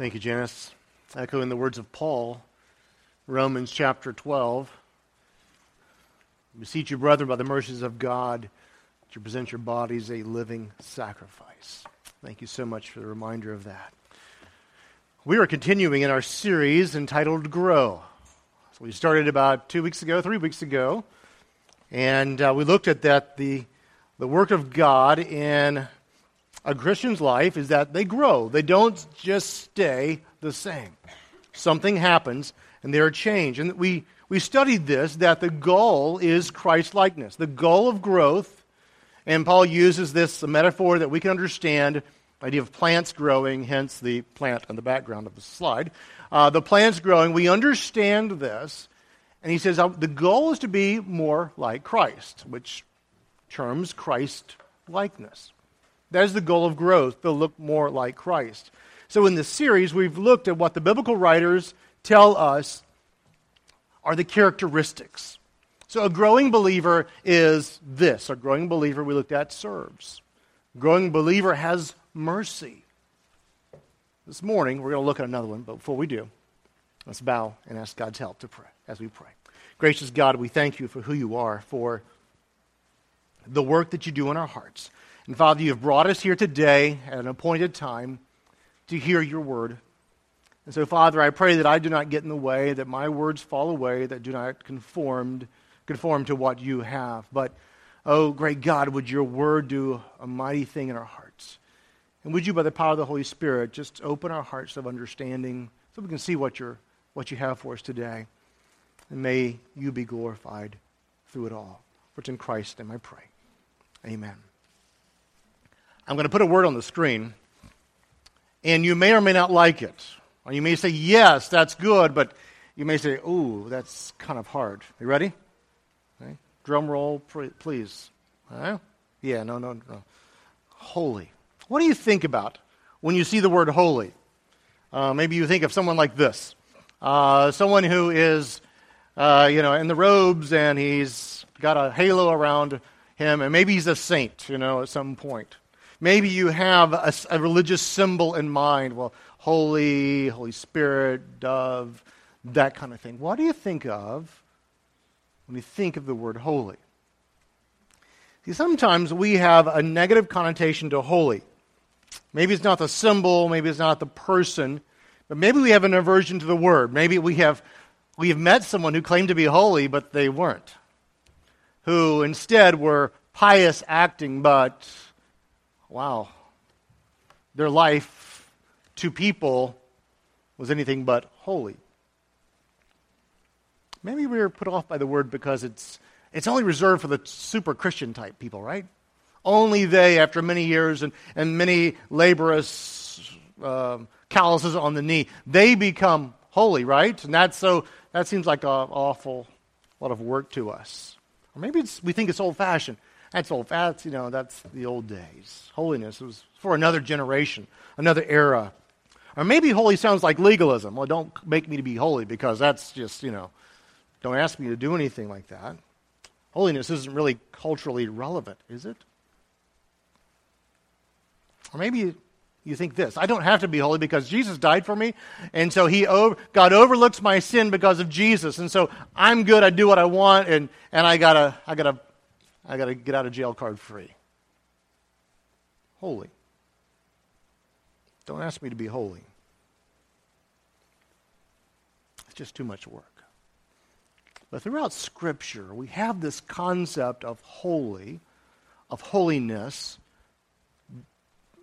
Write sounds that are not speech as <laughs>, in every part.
Thank you, Janice. Echoing the words of Paul, Romans chapter 12. Beseech you, brethren, by the mercies of God, to present your bodies a living sacrifice. Thank you so much for the reminder of that. We are continuing in our series entitled Grow. So we started about two weeks ago, three weeks ago, and uh, we looked at that the, the work of God in a Christian's life is that they grow. They don't just stay the same. Something happens and they are changed. And we, we studied this that the goal is Christ likeness, the goal of growth. And Paul uses this metaphor that we can understand idea of plants growing, hence the plant on the background of the slide. Uh, the plants growing, we understand this. And he says uh, the goal is to be more like Christ, which terms Christ likeness. That is the goal of growth, to look more like Christ. So, in this series, we've looked at what the biblical writers tell us are the characteristics. So, a growing believer is this. A growing believer, we looked at, serves. A growing believer has mercy. This morning, we're going to look at another one, but before we do, let's bow and ask God's help to pray as we pray. Gracious God, we thank you for who you are, for the work that you do in our hearts. And Father, you have brought us here today at an appointed time to hear your word. And so, Father, I pray that I do not get in the way, that my words fall away, that do not conform, conform to what you have. But, oh, great God, would your word do a mighty thing in our hearts? And would you, by the power of the Holy Spirit, just open our hearts of understanding so we can see what, you're, what you have for us today? And may you be glorified through it all. For it's in Christ's name I pray. Amen. I'm going to put a word on the screen, and you may or may not like it. Or you may say, yes, that's good, but you may say, ooh, that's kind of hard. You ready? Okay. Drum roll, please. Yeah, no, no, no. Holy. What do you think about when you see the word holy? Uh, maybe you think of someone like this uh, someone who is, uh, you know, in the robes and he's got a halo around him, and maybe he's a saint, you know, at some point. Maybe you have a, a religious symbol in mind. Well, holy, Holy Spirit, dove, that kind of thing. What do you think of when you think of the word holy? See, sometimes we have a negative connotation to holy. Maybe it's not the symbol, maybe it's not the person, but maybe we have an aversion to the word. Maybe we have, we have met someone who claimed to be holy, but they weren't, who instead were pious acting, but wow, their life to people was anything but holy. Maybe we were put off by the word because it's, it's only reserved for the super Christian type people, right? Only they, after many years and, and many laborious uh, calluses on the knee, they become holy, right? And that's so, that seems like an awful lot of work to us. Or maybe we think it's old fashioned. That's old. That's you know that's the old days. Holiness was for another generation, another era. Or maybe holy sounds like legalism. Well, don't make me to be holy because that's just you know, don't ask me to do anything like that. Holiness isn't really culturally relevant, is it? Or maybe you think this I don't have to be holy because Jesus died for me, and so he over, God overlooks my sin because of Jesus, and so I'm good. I do what I want, and, and I gotta I gotta I got to get out of jail card free. Holy. Don't ask me to be holy. It's just too much work. But throughout Scripture, we have this concept of holy, of holiness,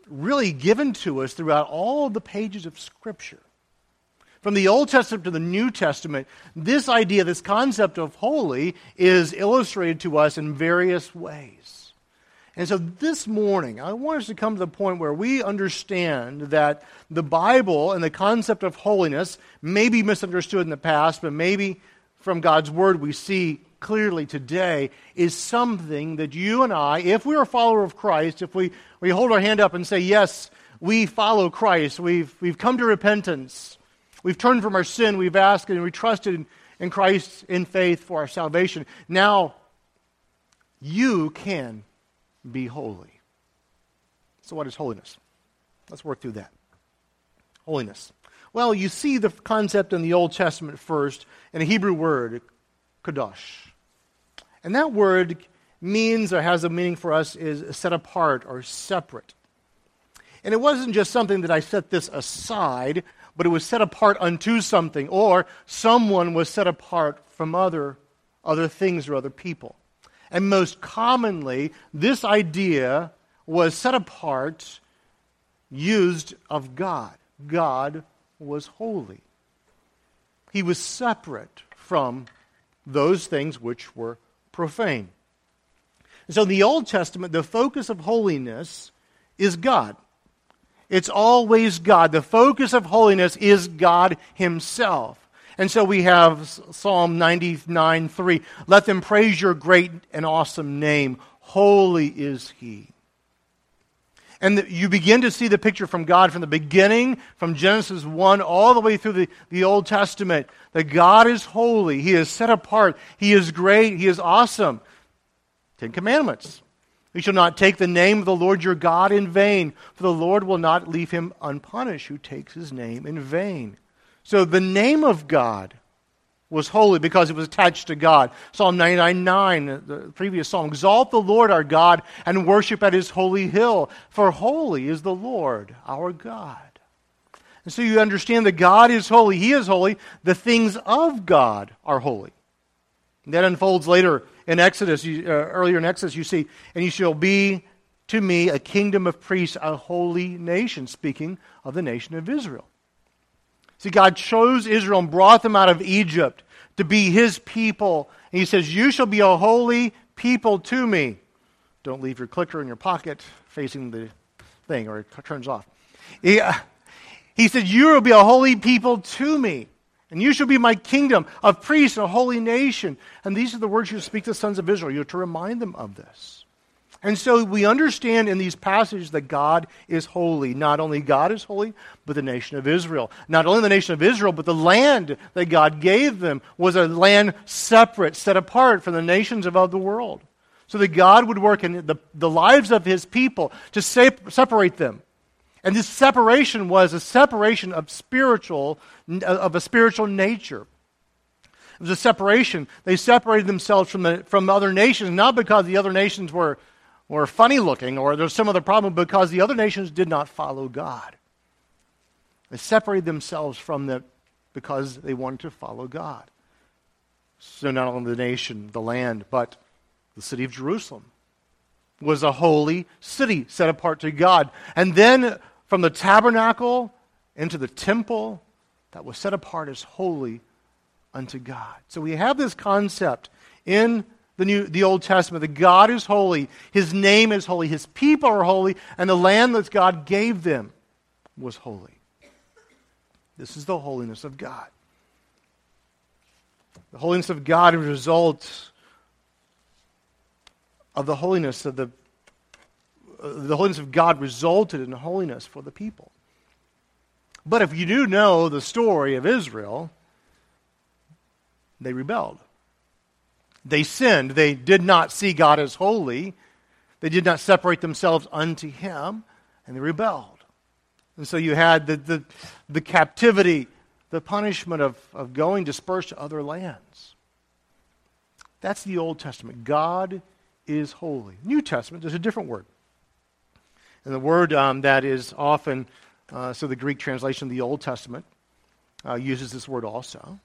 really given to us throughout all the pages of Scripture. From the Old Testament to the New Testament, this idea, this concept of holy, is illustrated to us in various ways. And so this morning, I want us to come to the point where we understand that the Bible and the concept of holiness may be misunderstood in the past, but maybe from God's Word we see clearly today is something that you and I, if we're a follower of Christ, if we, we hold our hand up and say, Yes, we follow Christ, we've, we've come to repentance, We've turned from our sin. We've asked and we trusted in, in Christ in faith for our salvation. Now, you can be holy. So, what is holiness? Let's work through that. Holiness. Well, you see the concept in the Old Testament first in a Hebrew word, kadosh. And that word means or has a meaning for us is set apart or separate. And it wasn't just something that I set this aside, but it was set apart unto something, or someone was set apart from other, other things or other people. And most commonly, this idea was set apart, used of God. God was holy. He was separate from those things which were profane. so in the Old Testament, the focus of holiness is God. It's always God. The focus of holiness is God Himself. And so we have Psalm 99 3. Let them praise your great and awesome name. Holy is He. And you begin to see the picture from God from the beginning, from Genesis 1 all the way through the, the Old Testament, that God is holy. He is set apart. He is great. He is awesome. Ten Commandments. You shall not take the name of the Lord your God in vain, for the Lord will not leave him unpunished who takes his name in vain. So the name of God was holy because it was attached to God. Psalm 99 9, the previous psalm Exalt the Lord our God and worship at his holy hill, for holy is the Lord our God. And so you understand that God is holy, he is holy, the things of God are holy. And that unfolds later in Exodus, you, uh, earlier in Exodus, you see, and you shall be to me a kingdom of priests, a holy nation, speaking of the nation of Israel. See, God chose Israel and brought them out of Egypt to be his people. And he says, You shall be a holy people to me. Don't leave your clicker in your pocket facing the thing or it turns off. He, uh, he said, You will be a holy people to me. And you shall be my kingdom of priests and a holy nation. And these are the words you speak to the sons of Israel. You're to remind them of this. And so we understand in these passages that God is holy. Not only God is holy, but the nation of Israel. Not only the nation of Israel, but the land that God gave them was a land separate, set apart from the nations of the world. So that God would work in the, the lives of his people to separate them and this separation was a separation of spiritual, Uh, of a spiritual nature. It was a separation. They separated themselves from, the, from other nations, not because the other nations were, were funny looking or there's some other problem, because the other nations did not follow God. They separated themselves from them because they wanted to follow God. So not only the nation, the land, but the city of Jerusalem was a holy city set apart to God. And then from the tabernacle into the temple that was set apart as holy unto God. So we have this concept in the New the Old Testament that God is holy, his name is holy, his people are holy, and the land that God gave them was holy. This is the holiness of God. The holiness of God is a result of the holiness of the uh, the holiness of God resulted in holiness for the people. But if you do know the story of Israel, they rebelled. They sinned. They did not see God as holy. They did not separate themselves unto Him, and they rebelled. And so you had the, the, the captivity, the punishment of, of going dispersed to other lands. That's the Old Testament. God is holy. New Testament, there's a different word. And the word um, that is often, uh, so the Greek translation of the Old Testament uh, uses this word also.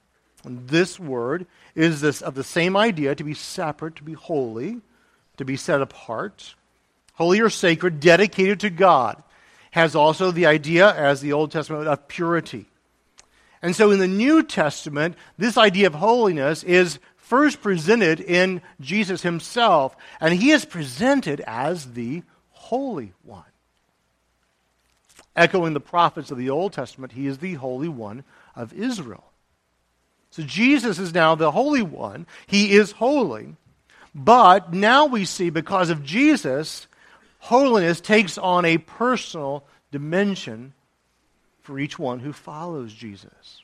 And this word is this of the same idea to be separate, to be holy, to be set apart, holy or sacred, dedicated to God. Has also the idea, as the Old Testament, of purity. And so in the New Testament, this idea of holiness is first presented in Jesus himself, and he is presented as the Holy One. Echoing the prophets of the Old Testament, he is the Holy One of Israel. So Jesus is now the Holy One. He is holy. But now we see, because of Jesus, holiness takes on a personal dimension for each one who follows Jesus.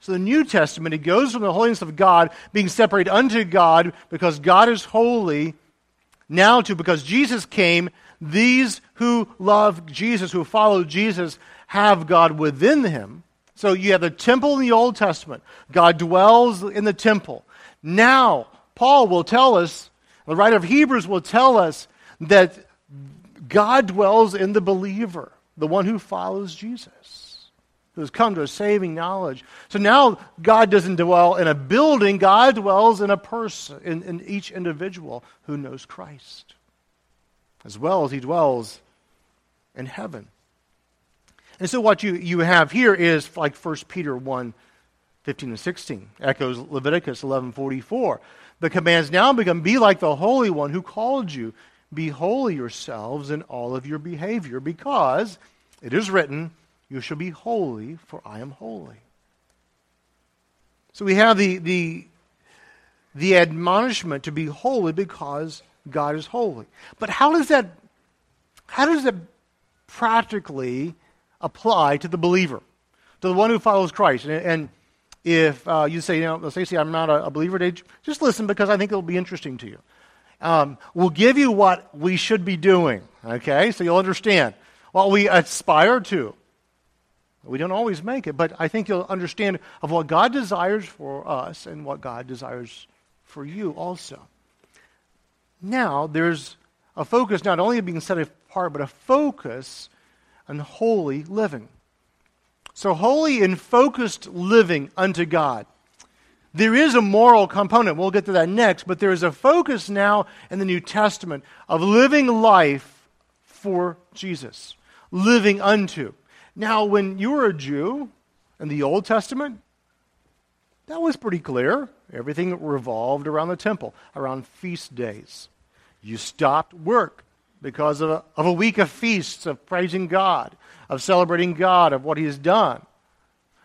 So the New Testament, it goes from the holiness of God being separated unto God because God is holy, now to because Jesus came, these who love Jesus, who follow Jesus, have God within him, So you have the temple in the Old Testament. God dwells in the temple. Now, Paul will tell us, the writer of Hebrews will tell us that God dwells in the believer, the one who follows Jesus, who has come to a saving knowledge. So now God doesn't dwell in a building, God dwells in a person, in, in each individual who knows Christ, as well as he dwells in heaven. And so what you, you have here is like 1 Peter 1 15 and 16, echoes Leviticus 11 44. The commands now become be like the Holy One who called you. Be holy yourselves in all of your behavior, because it is written, You shall be holy, for I am holy. So we have the, the, the admonishment to be holy because God is holy. But how does that, how does that practically apply to the believer, to the one who follows Christ. And, and if uh, you say, you know, Stacy, I'm not a, a, believer, just listen because I think it'll be interesting to you. Um, we'll give you what we should be doing, okay? So you'll understand what we aspire to. We don't always make it, but I think you'll understand of what God desires for us and what God desires for you also. Now, there's a focus not only of being set but a focus and holy living. So, holy and focused living unto God. There is a moral component. We'll get to that next, but there is a focus now in the New Testament of living life for Jesus, living unto. Now, when you were a Jew in the Old Testament, that was pretty clear. Everything revolved around the temple, around feast days. You stopped work because of a, of a week of feasts, of praising God, of celebrating God, of what He has done.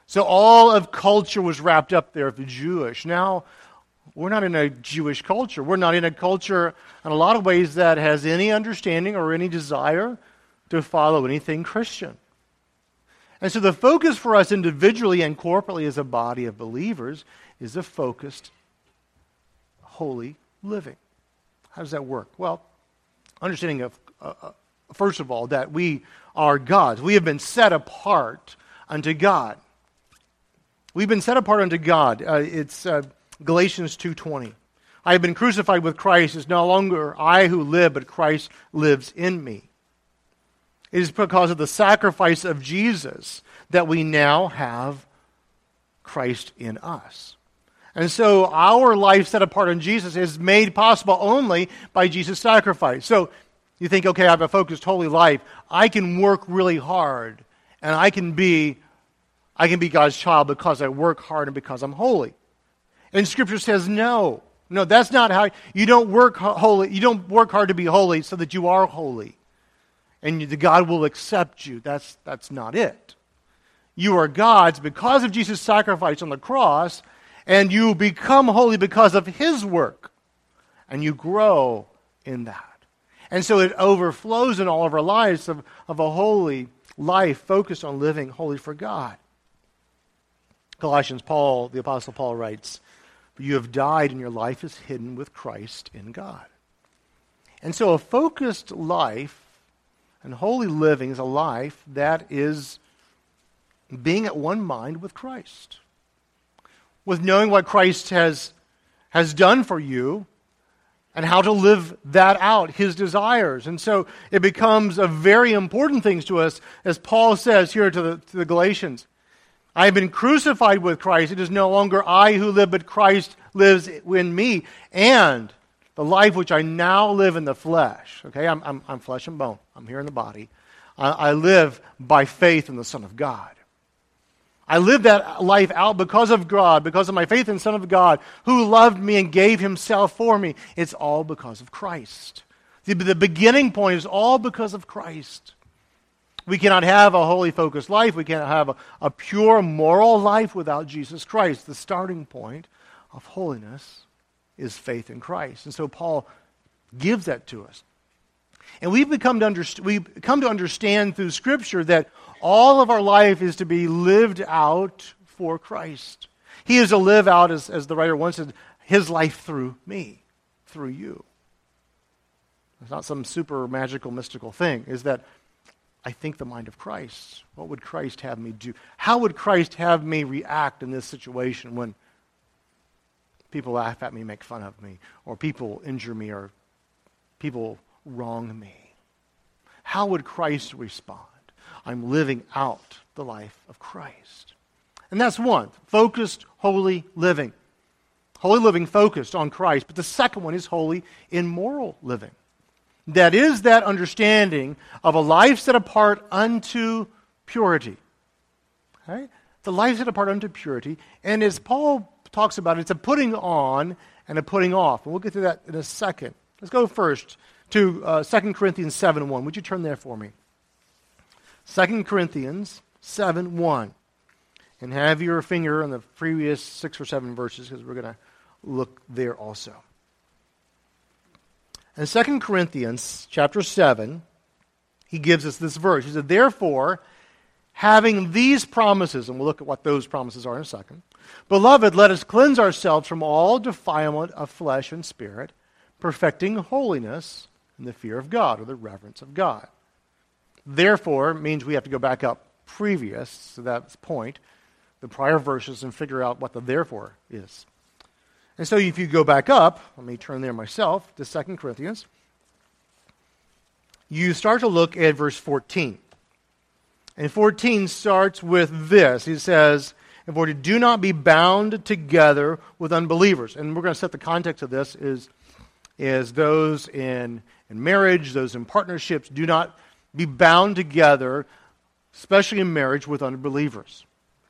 So all of culture was wrapped up there, of the Jewish. Now, we're not in a Jewish culture. We're not in a culture, in a lot of ways, that has any understanding or any desire to follow anything Christian. And so the focus for us individually and corporately as a body of believers is a focused, holy living. How does that work? Well, understanding of, uh, uh, first of all, that we are God's. We have been set apart unto God. We've been set apart unto God. Uh, it's uh, Galatians 2.20. I have been crucified with Christ. It's no longer I who live, but Christ lives in me. It is because of the sacrifice of Jesus that we now have Christ in us. And so our life set apart in Jesus is made possible only by Jesus' sacrifice. So you think, okay, I have a focused holy life. I can work really hard and I can be I can be God's child because I work hard and because I'm holy. And scripture says no. No, that's not how you don't work holy. You don't work hard to be holy so that you are holy. And God will accept you. That's that's not it. You are God's because of Jesus' sacrifice on the cross and you become holy because of His work, and you grow in that. And so it overflows in all of our lives of, of a holy life focused on living holy for God. Colossians, Paul, the Apostle Paul writes, You have died, and your life is hidden with Christ in God. And so a focused life and holy living is a life that is being at one mind with Christ with knowing what Christ has, has done for you and how to live that out, his desires. And so it becomes a very important thing to us, as Paul says here to the, to the Galatians. I have been crucified with Christ. It is no longer I who live, but Christ lives in me. And the life which I now live in the flesh, okay, I'm, I'm, I'm flesh and bone, I'm here in the body. I, I live by faith in the Son of God. I live that life out because of God, because of my faith in Son of God, who loved me and gave himself for me. It's all because of Christ. The, the beginning point is all because of Christ. We cannot have a holy, focused life. We cannot have a, a pure, moral life without Jesus Christ. The starting point of holiness is faith in Christ. And so Paul gives that to us. And we've become to underst- we come to understand through Scripture that all of our life is to be lived out for Christ. He is to live out, as, as the writer once said, his life through me, through you. It's not some super magical, mystical thing. Is that I think the mind of Christ. What would Christ have me do? How would Christ have me react in this situation when people laugh at me, make fun of me, or people injure me, or people wrong me? How would Christ respond? I'm living out the life of Christ. And that's one focused, holy living. Holy living focused on Christ. But the second one is holy in moral living. That is that understanding of a life set apart unto purity. The life set apart unto purity. And as Paul talks about it, it's a putting on and a putting off. And we'll get to that in a second. Let's go first to uh, 2 Corinthians 7 1. Would you turn there for me? 2 Corinthians 7 1. And have your finger on the previous six or seven verses because we're going to look there also. In 2 Corinthians chapter 7, he gives us this verse. He said, Therefore, having these promises, and we'll look at what those promises are in a second. Beloved, let us cleanse ourselves from all defilement of flesh and spirit, perfecting holiness in the fear of God or the reverence of God. Therefore means we have to go back up previous to that point, the prior verses, and figure out what the therefore is. And so if you go back up, let me turn there myself to 2 Corinthians, you start to look at verse 14. And 14 starts with this. He says, and for do not be bound together with unbelievers. And we're going to set the context of this is, is those in, in marriage, those in partnerships, do not be bound together, especially in marriage, with unbelievers.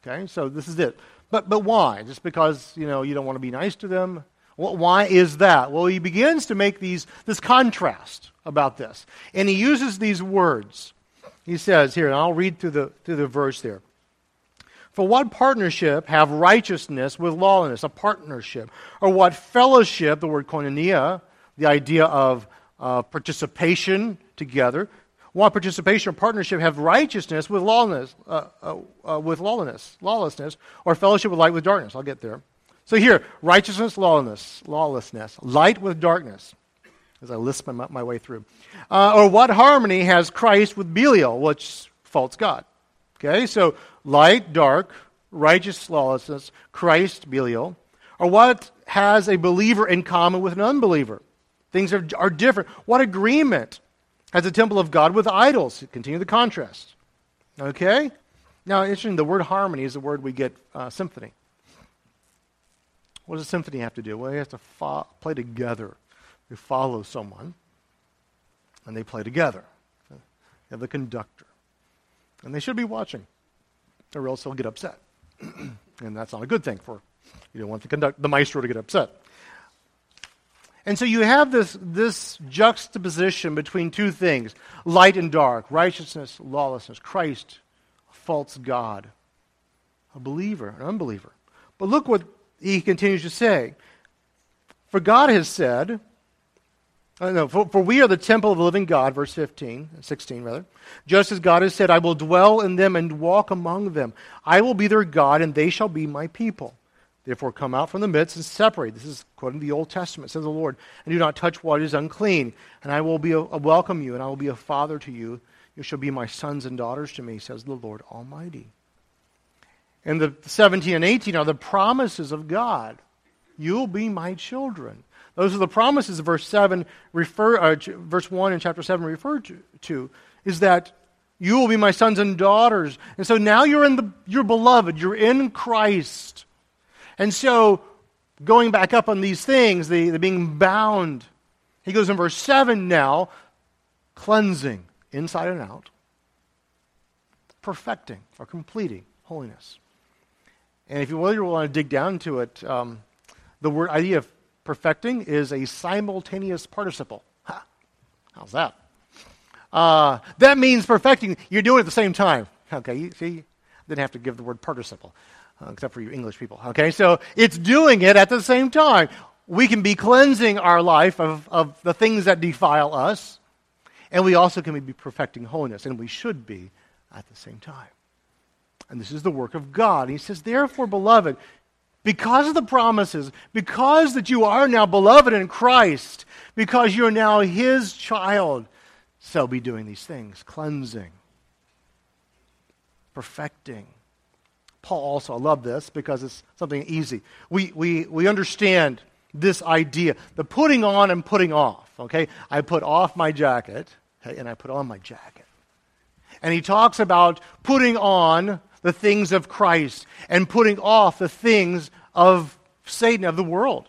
Okay, so this is it. But, but why? Just because, you know, you don't want to be nice to them? Well, why is that? Well, he begins to make these, this contrast about this. And he uses these words. He says here, and I'll read through the, through the verse there. For what partnership have righteousness with lawlessness? A partnership. Or what fellowship, the word koinonia, the idea of uh, participation together, want participation or partnership have righteousness with lawlessness, uh, uh, uh, with lawlessness, lawlessness, or fellowship with light with darkness. I'll get there. So here, righteousness, lawlessness, lawlessness, light with darkness, as I list my, my way through. Uh, or what harmony has Christ with Belial, which false God? Okay, so light, dark, righteous, lawlessness, Christ, Belial. Or what has a believer in common with an unbeliever? Things are, are different. What agreement as a temple of God with idols. Continue the contrast. Okay? Now, interesting, the word harmony is the word we get uh, symphony. What does a symphony have to do? Well, you have to fo- play together. You follow someone, and they play together. You have the conductor. And they should be watching, or else they'll get upset. <clears throat> and that's not a good thing for you don't want the conduct the maestro to get upset. And so you have this, this juxtaposition between two things light and dark, righteousness, lawlessness, Christ, a false God, a believer, an unbeliever. But look what he continues to say. For God has said, uh, no, for, for we are the temple of the living God, verse 15, 16 rather. Just as God has said, I will dwell in them and walk among them. I will be their God, and they shall be my people. Therefore, come out from the midst and separate. This is quoting the Old Testament, says the Lord, and do not touch what is unclean. And I will be a, a welcome you, and I will be a father to you. You shall be my sons and daughters to me, says the Lord Almighty. And the 17 and 18 are the promises of God. You'll be my children. Those are the promises verse 7 refer, uh, verse 1 in chapter 7 referred to, to, is that you will be my sons and daughters. And so now you're in the, you're beloved. You're in Christ. And so, going back up on these things, the, the being bound, he goes in verse 7 now, cleansing inside and out, perfecting or completing holiness. And if you really want to dig down to it, um, the word idea of perfecting is a simultaneous participle. Ha, how's that? Uh, that means perfecting. You're doing it at the same time. Okay, you see, didn't have to give the word participle uh, except for you English people. Okay, so it's doing it at the same time. We can be cleansing our life of, of the things that defile us, and we also can be perfecting holiness, and we should be at the same time. And this is the work of God. He says, Therefore, beloved, because of the promises, because that you are now beloved in Christ, because you're now his child, so be doing these things, cleansing, perfecting. Paul also, I love this because it's something easy. We, we, we understand this idea, the putting on and putting off. Okay? I put off my jacket okay, and I put on my jacket. And he talks about putting on the things of Christ and putting off the things of Satan, of the world.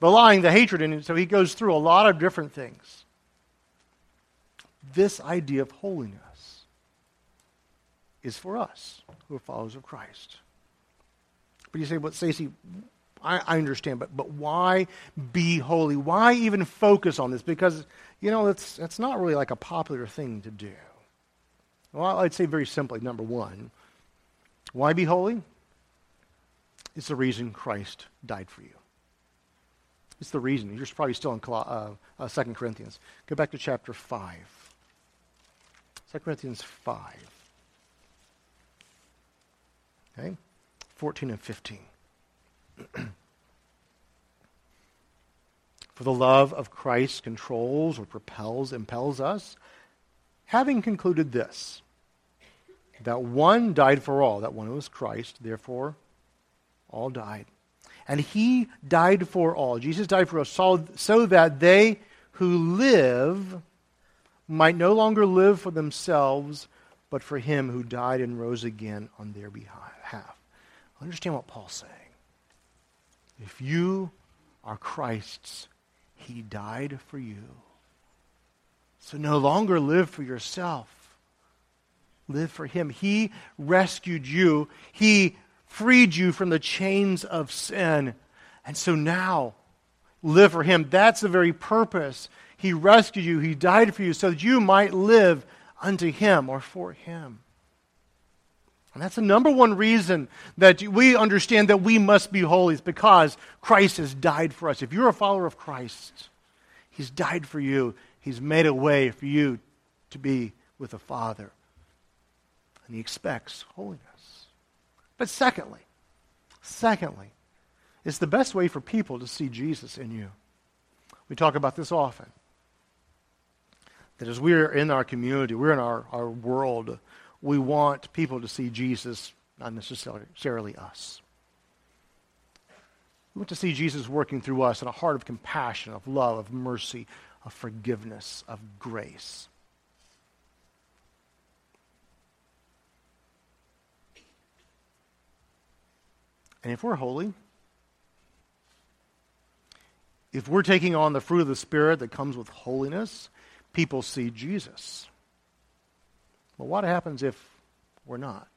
The lying, the hatred, and so he goes through a lot of different things. This idea of holiness is for us who are followers of Christ. But you say, well, Stacy, I, I, understand, but, but why be holy? Why even focus on this? Because, you know, it's, it's not really like a popular thing to do. Well, I'd say very simply, number one, why be holy? It's the reason Christ died for you. It's the reason. You're probably still in uh, uh, 2 Corinthians. Go back to chapter 5. 2 Corinthians 5. Okay? 14 and 15. <clears throat> For the love of Christ controls or propels, impels us, having concluded this that one died for all, that one was Christ, therefore all died. And he died for all. Jesus died for us so, so that they who live might no longer live for themselves, but for him who died and rose again on their behalf. Understand what Paul's saying. If you are Christ's, he died for you. So no longer live for yourself. Live for him. He rescued you. He freed you from the chains of sin. And so now, live for him. That's the very purpose. He rescued you. He died for you so that you might live unto him or for him. And that's the number one reason that we understand that we must be holy is because Christ has died for us. If you're a follower of Christ, He's died for you. He's made a way for you to be with the Father. And He expects holiness. But secondly, secondly, it's the best way for people to see Jesus in you. We talk about this often. That as we're in our community, we're in our, our world, we want people to see Jesus, not necessarily us. We want to see Jesus working through us in a heart of compassion, of love, of mercy, of forgiveness, of grace. And if we're holy, if we're taking on the fruit of the Spirit that comes with holiness, people see Jesus. But what happens if we're not?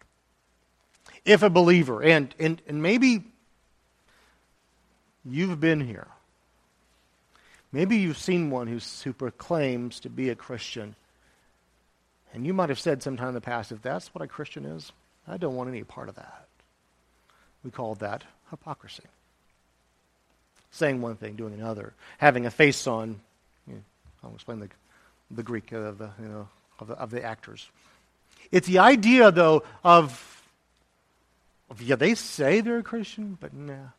If a believer, and, and, and maybe you've been here, maybe you've seen one who's, who proclaims to be a Christian, and you might have said sometime in the past, if that's what a Christian is, I don't want any part of that. We call that hypocrisy. Saying one thing, doing another, having a face on. You know, I'll explain the, the Greek uh, of the, you know, of the, of the actors. It's the idea, though, of, of yeah, they say they're a Christian, but nah.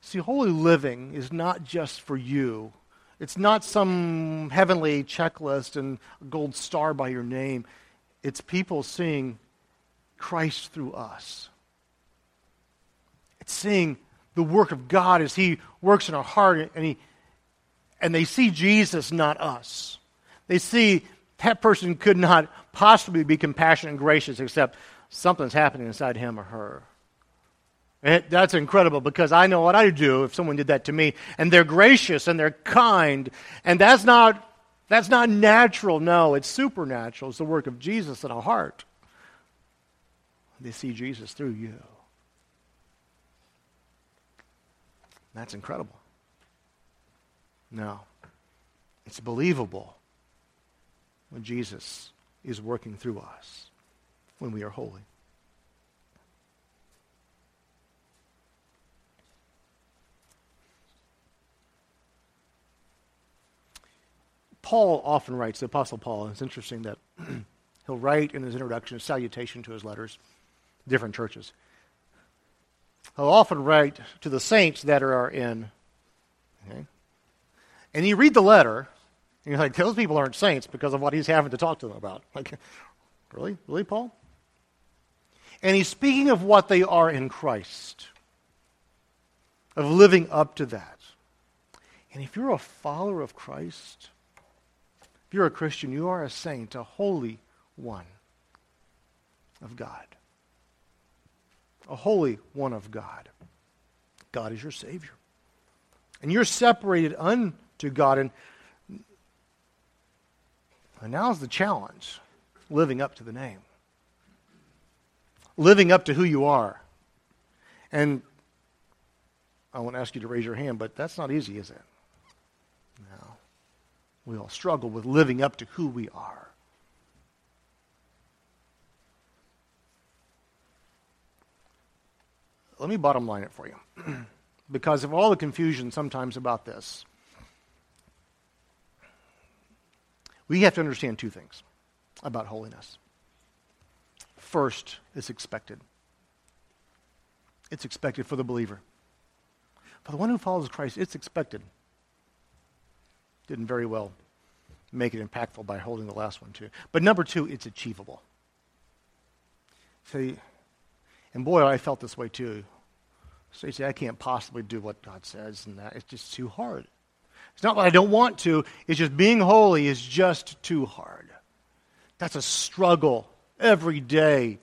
See, holy living is not just for you. It's not some heavenly checklist and a gold star by your name. It's people seeing Christ through us. It's seeing the work of God as He works in our heart, and, he, and they see Jesus, not us. They see that person could not possibly be compassionate and gracious except something's happening inside him or her. It, that's incredible because I know what I'd do if someone did that to me. And they're gracious and they're kind. And that's not, that's not natural. No, it's supernatural. It's the work of Jesus in our heart. They see Jesus through you. That's incredible. No, it's believable when Jesus is working through us, when we are holy. Paul often writes, the Apostle Paul, it's interesting that <clears throat> he'll write in his introduction a salutation to his letters, different churches. He'll often write to the saints that are in. Okay? And you read the letter, and you're like, those people aren't saints because of what he's having to talk to them about. Like, <laughs> really? Really, Paul? And he's speaking of what they are in Christ, of living up to that. And if you're a follower of Christ, if you're a Christian, you are a saint, a holy one of God. A holy one of God. God is your Savior. And you're separated unto God. And, and now's the challenge living up to the name, living up to who you are. And I won't ask you to raise your hand, but that's not easy, is it? No. We all struggle with living up to who we are. Let me bottom line it for you. <clears throat> because of all the confusion sometimes about this, we have to understand two things about holiness. First, it's expected. It's expected for the believer. For the one who follows Christ, it's expected. Didn't very well make it impactful by holding the last one, too. But number two, it's achievable. See, and boy, I felt this way too. So you say, I can't possibly do what God says, and that it's just too hard. It's not that I don't want to, it's just being holy is just too hard. That's a struggle every day.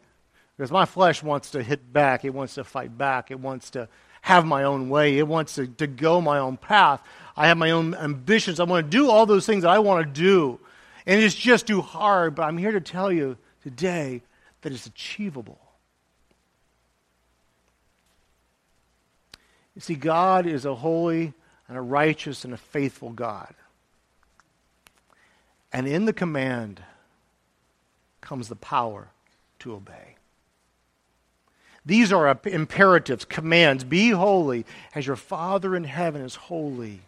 Because my flesh wants to hit back, it wants to fight back, it wants to have my own way, it wants to, to go my own path. I have my own ambitions. I want to do all those things that I want to do. And it's just too hard, but I'm here to tell you today that it's achievable. You see, God is a holy and a righteous and a faithful God. And in the command comes the power to obey. These are imperatives, commands. Be holy as your Father in heaven is holy.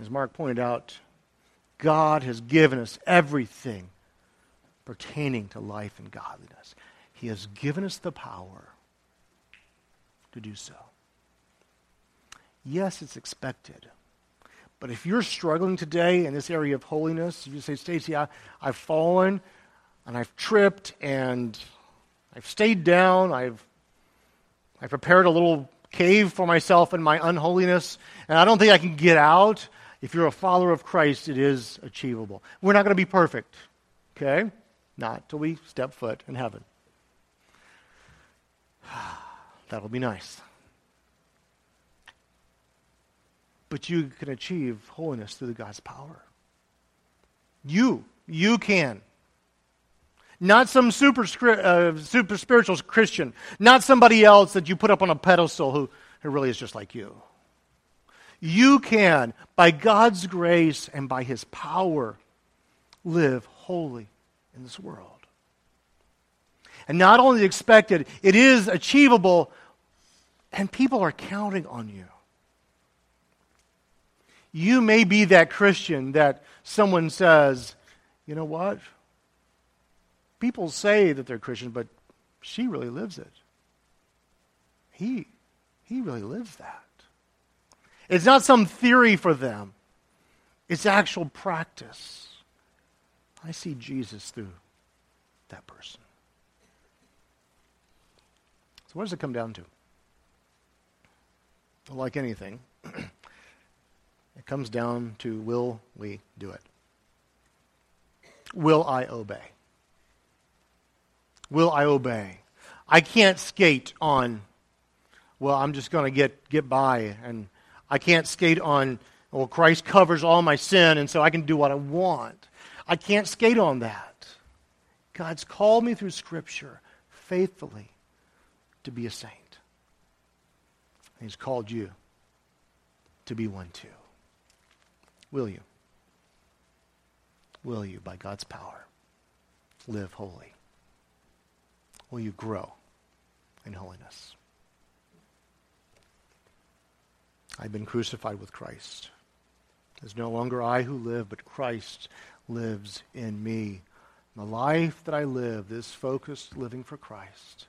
As Mark pointed out, God has given us everything pertaining to life and godliness. He has given us the power to do so. Yes, it's expected. But if you're struggling today in this area of holiness, if you say, Stacy, I've fallen and I've tripped and I've stayed down, I've, I've prepared a little cave for myself in my unholiness, and I don't think I can get out. If you're a follower of Christ, it is achievable. We're not going to be perfect, okay? Not till we step foot in heaven. <sighs> That'll be nice. But you can achieve holiness through God's power. You, you can. Not some super, uh, super spiritual Christian. Not somebody else that you put up on a pedestal who, who really is just like you. You can, by God's grace and by His power, live holy in this world. And not only expected, it is achievable, and people are counting on you. You may be that Christian that someone says, you know what? People say that they're Christian, but she really lives it. He, he really lives that. It's not some theory for them, it's actual practice. I see Jesus through that person. So, what does it come down to? Like anything, <clears throat> comes down to will we do it? Will I obey? Will I obey? I can't skate on, well, I'm just going to get, get by. And I can't skate on, well, Christ covers all my sin, and so I can do what I want. I can't skate on that. God's called me through Scripture faithfully to be a saint. He's called you to be one too. Will you? Will you, by God's power, live holy? Will you grow in holiness? I've been crucified with Christ. It is no longer I who live, but Christ lives in me. The life that I live, this focused living for Christ,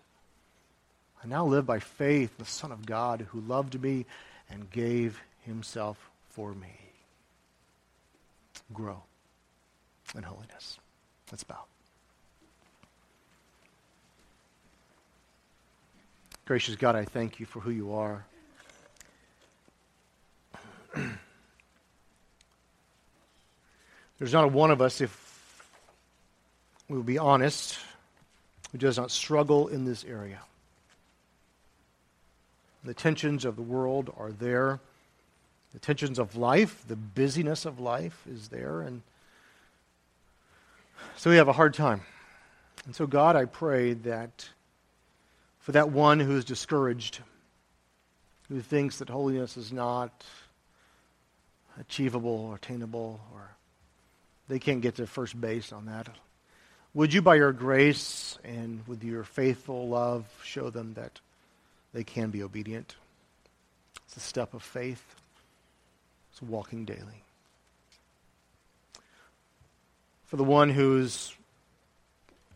I now live by faith in the Son of God who loved me and gave himself for me grow in holiness. Let's bow. Gracious God, I thank you for who you are. There's not a one of us, if we'll be honest, who does not struggle in this area. The tensions of the world are there. The tensions of life, the busyness of life is there. And so we have a hard time. And so, God, I pray that for that one who is discouraged, who thinks that holiness is not achievable or attainable, or they can't get to first base on that. Would you, by your grace and with your faithful love, show them that they can be obedient? It's a step of faith, it's walking daily. For the one who's,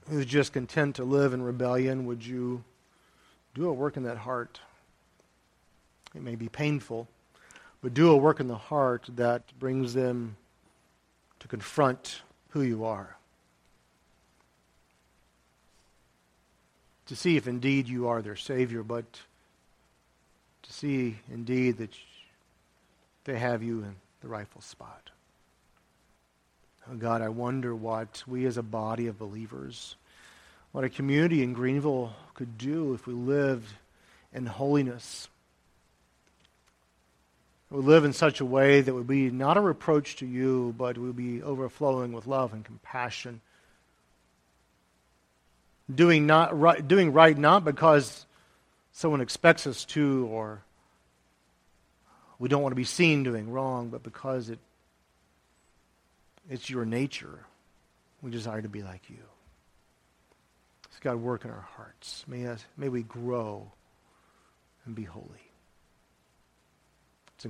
who's just content to live in rebellion, would you do a work in that heart? It may be painful, but do a work in the heart that brings them to confront who you are. To see if indeed you are their Savior, but to see indeed that they have you in the rightful spot. Oh God, I wonder what we as a body of believers, what a community in Greenville could do if we lived in holiness we live in such a way that would be not a reproach to you, but we would be overflowing with love and compassion. Doing, not right, doing right not because someone expects us to or we don't want to be seen doing wrong, but because it, it's your nature. We desire to be like you. So God, work in our hearts. May, us, may we grow and be holy.